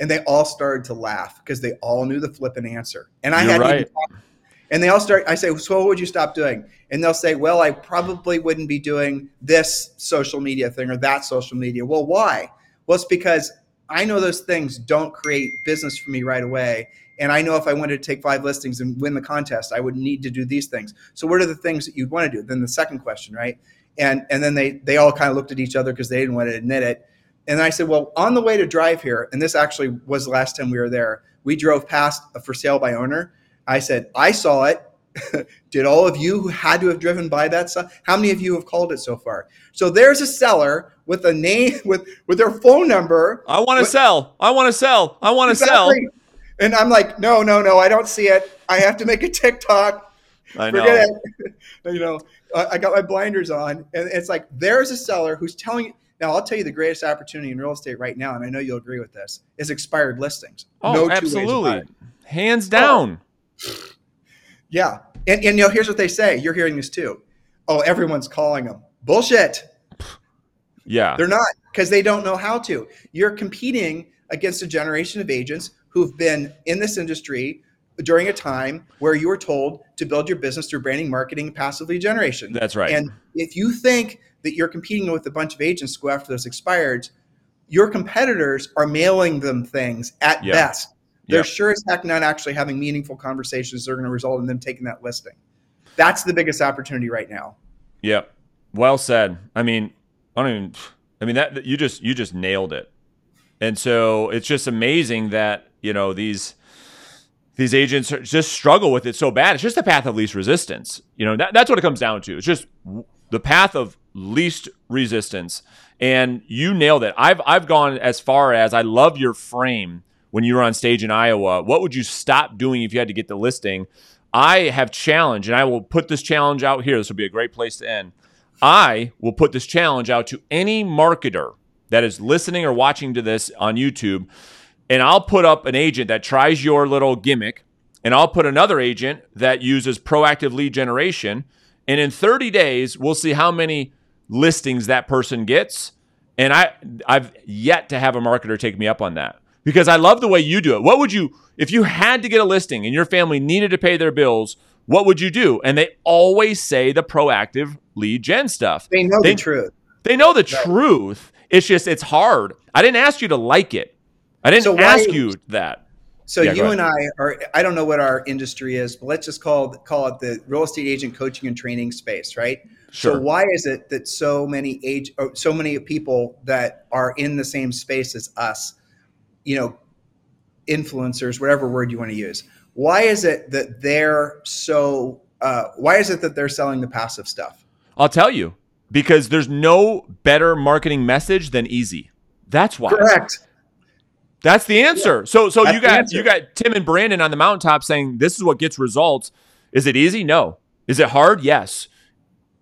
and they all started to laugh because they all knew the flippant answer and i You're had right. and they all start i say so what would you stop doing and they'll say well i probably wouldn't be doing this social media thing or that social media well why well it's because i know those things don't create business for me right away and I know if I wanted to take five listings and win the contest, I would need to do these things. So what are the things that you'd want to do? Then the second question, right? And and then they they all kind of looked at each other because they didn't want to admit it. And I said, well, on the way to drive here, and this actually was the last time we were there, we drove past a for sale by owner. I said, I saw it. Did all of you who had to have driven by that? How many of you have called it so far? So there's a seller with a name with with their phone number. I want to sell. I want to sell. I want to exactly. sell. And I'm like, no, no, no, I don't see it. I have to make a TikTok. I know. Forget it. you know, I got my blinders on, and it's like there's a seller who's telling. Now, I'll tell you the greatest opportunity in real estate right now, and I know you'll agree with this, is expired listings. Oh, no absolutely, hands down. Oh. Yeah, and and you know, here's what they say. You're hearing this too. Oh, everyone's calling them. Bullshit. Yeah, they're not because they don't know how to. You're competing against a generation of agents who've been in this industry during a time where you were told to build your business through branding, marketing, passively generation. That's right. And if you think that you're competing with a bunch of agents to go after those expireds, your competitors are mailing them things at best. They're sure as heck not actually having meaningful conversations that are going to result in them taking that listing. That's the biggest opportunity right now. Yep. Well said. I mean, I don't even I mean that you just you just nailed it. And so it's just amazing that you know these these agents just struggle with it so bad. It's just the path of least resistance. You know, that, that's what it comes down to. It's just the path of least resistance. And you nailed it. I've I've gone as far as I love your frame when you were on stage in Iowa. What would you stop doing if you had to get the listing? I have challenged, and I will put this challenge out here. This will be a great place to end. I will put this challenge out to any marketer that is listening or watching to this on YouTube, and I'll put up an agent that tries your little gimmick, and I'll put another agent that uses proactive lead generation. And in 30 days, we'll see how many listings that person gets. And I, I've yet to have a marketer take me up on that because I love the way you do it. What would you, if you had to get a listing and your family needed to pay their bills, what would you do? And they always say the proactive lead gen stuff. They know they, the truth. They know the right. truth. It's just, it's hard. I didn't ask you to like it. I didn't so ask you that. So yeah, you and I are I don't know what our industry is, but let's just call call it the real estate agent coaching and training space, right? Sure. So why is it that so many age so many people that are in the same space as us, you know, influencers, whatever word you want to use, why is it that they're so uh, why is it that they're selling the passive stuff? I'll tell you because there's no better marketing message than easy. That's why. Correct. That's the answer. Yeah. So so That's you got you got Tim and Brandon on the mountaintop saying this is what gets results. Is it easy? No. Is it hard? Yes.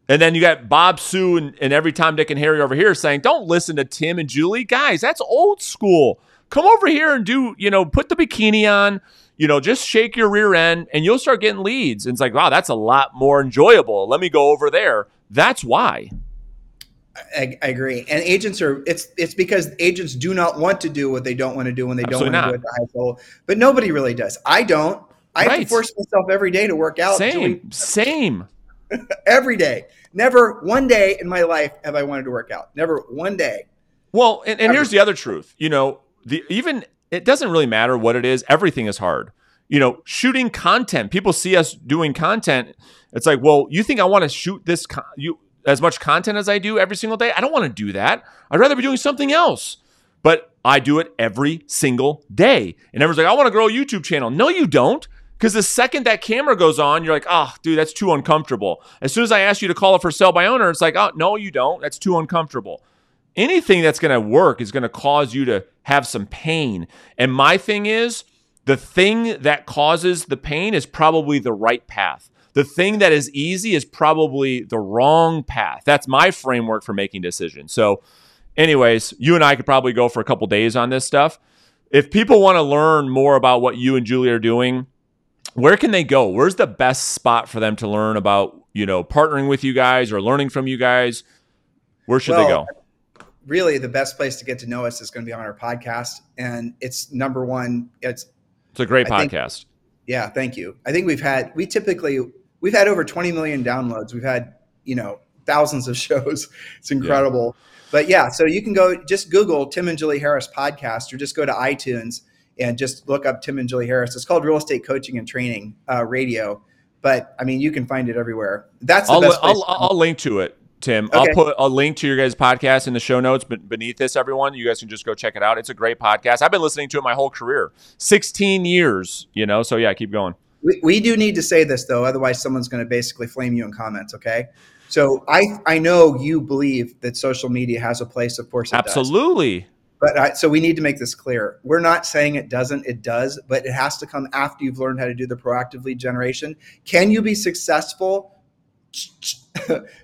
And then you got Bob, Sue, and, and every Tom, Dick, and Harry over here saying, don't listen to Tim and Julie. Guys, that's old school. Come over here and do, you know, put the bikini on, you know, just shake your rear end and you'll start getting leads. And it's like, wow, that's a lot more enjoyable. Let me go over there. That's why. I, I, agree. And agents are it's it's because agents do not want to do what they don't want to do when they Absolutely don't want to do it the high level. But nobody really does. I don't. I right. have to force myself every day to work out. Same. Same. every day. Never one day in my life have I wanted to work out. Never one day. Well, and, and here's the other truth. You know, the even it doesn't really matter what it is. Everything is hard. You know, shooting content. People see us doing content. It's like, well, you think I want to shoot this? Con- you as much content as I do every single day. I don't want to do that. I'd rather be doing something else. But I do it every single day. And everyone's like, I want to grow a YouTube channel. No, you don't. Because the second that camera goes on, you're like, oh, dude, that's too uncomfortable. As soon as I ask you to call it for sale by owner, it's like, oh, no, you don't. That's too uncomfortable. Anything that's going to work is going to cause you to have some pain. And my thing is, the thing that causes the pain is probably the right path the thing that is easy is probably the wrong path. That's my framework for making decisions. So, anyways, you and I could probably go for a couple days on this stuff. If people want to learn more about what you and Julie are doing, where can they go? Where's the best spot for them to learn about, you know, partnering with you guys or learning from you guys? Where should well, they go? Really, the best place to get to know us is going to be on our podcast. And it's number one, it's it's a great I podcast. Think, yeah, thank you. I think we've had we typically we've had over 20 million downloads. We've had, you know, thousands of shows. It's incredible. Yeah. But yeah, so you can go just Google Tim and Julie Harris podcast or just go to iTunes and just look up Tim and Julie Harris. It's called Real Estate Coaching and Training uh, Radio. But I mean, you can find it everywhere. That's the I'll, best. I'll, I'll, link to it, Tim. Okay. I'll put a link to your guys' podcast in the show notes but beneath this, everyone. You guys can just go check it out. It's a great podcast. I've been listening to it my whole career 16 years, you know, so yeah, keep going. We, we do need to say this though, otherwise someone's going to basically flame you in comments. Okay. So I I know you believe that social media has a place. Of course, absolutely. Does. But I, so we need to make this clear. We're not saying it doesn't. It does, but it has to come after you've learned how to do the proactive lead generation. Can you be successful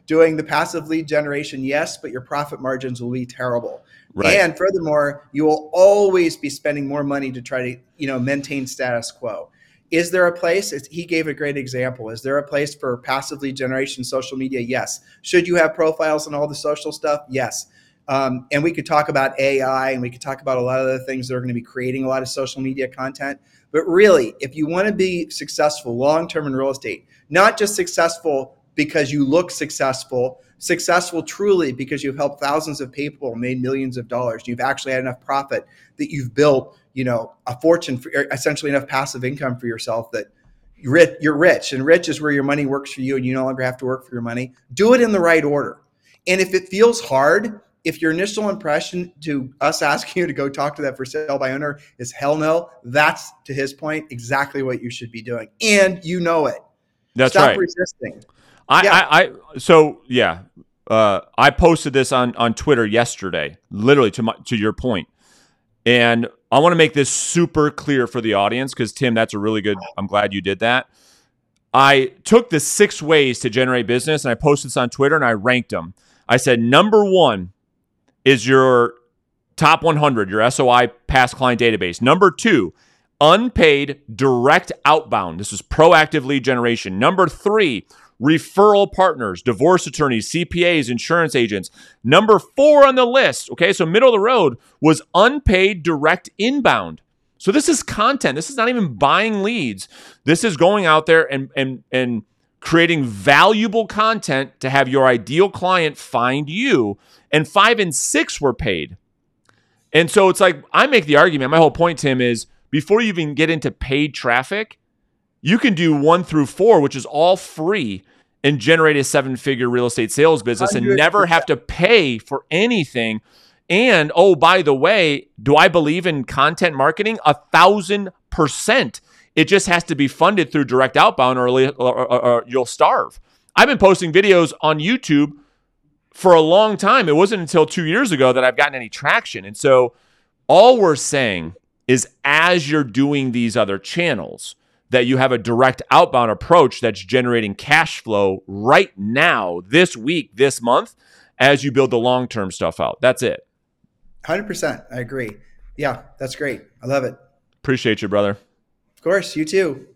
doing the passive lead generation? Yes, but your profit margins will be terrible. Right. And furthermore, you will always be spending more money to try to you know maintain status quo. Is there a place? He gave a great example. Is there a place for passive lead generation social media? Yes. Should you have profiles and all the social stuff? Yes. Um, and we could talk about AI and we could talk about a lot of other things that are going to be creating a lot of social media content. But really, if you want to be successful long term in real estate, not just successful because you look successful, successful truly because you've helped thousands of people, made millions of dollars, you've actually had enough profit that you've built you know a fortune for essentially enough passive income for yourself that you're rich and rich is where your money works for you and you no longer have to work for your money. Do it in the right order. And if it feels hard if your initial impression to us asking you to go talk to that for sale by owner is hell no that's to his point exactly what you should be doing. And you know it. That's Stop right. resisting. I, yeah. I, I so yeah uh, I posted this on on Twitter yesterday, literally to my, to your point, and I want to make this super clear for the audience because Tim, that's a really good. I'm glad you did that. I took the six ways to generate business and I posted this on Twitter and I ranked them. I said number one is your top 100, your SOI past client database. Number two, unpaid direct outbound. This is proactive lead generation. Number three, referral partners, divorce attorneys, CPAs, insurance agents. Number four on the list, okay, so middle of the road was unpaid direct inbound. So this is content. This is not even buying leads. This is going out there and and and creating valuable content to have your ideal client find you. And five and six were paid. And so it's like I make the argument. My whole point, Tim, is before you even get into paid traffic, you can do one through four, which is all free, and generate a seven figure real estate sales business and never have to pay for anything. And oh, by the way, do I believe in content marketing? A thousand percent. It just has to be funded through direct outbound or, or, or, or you'll starve. I've been posting videos on YouTube for a long time. It wasn't until two years ago that I've gotten any traction. And so all we're saying is as you're doing these other channels, that you have a direct outbound approach that's generating cash flow right now, this week, this month, as you build the long term stuff out. That's it. 100%. I agree. Yeah, that's great. I love it. Appreciate you, brother. Of course. You too.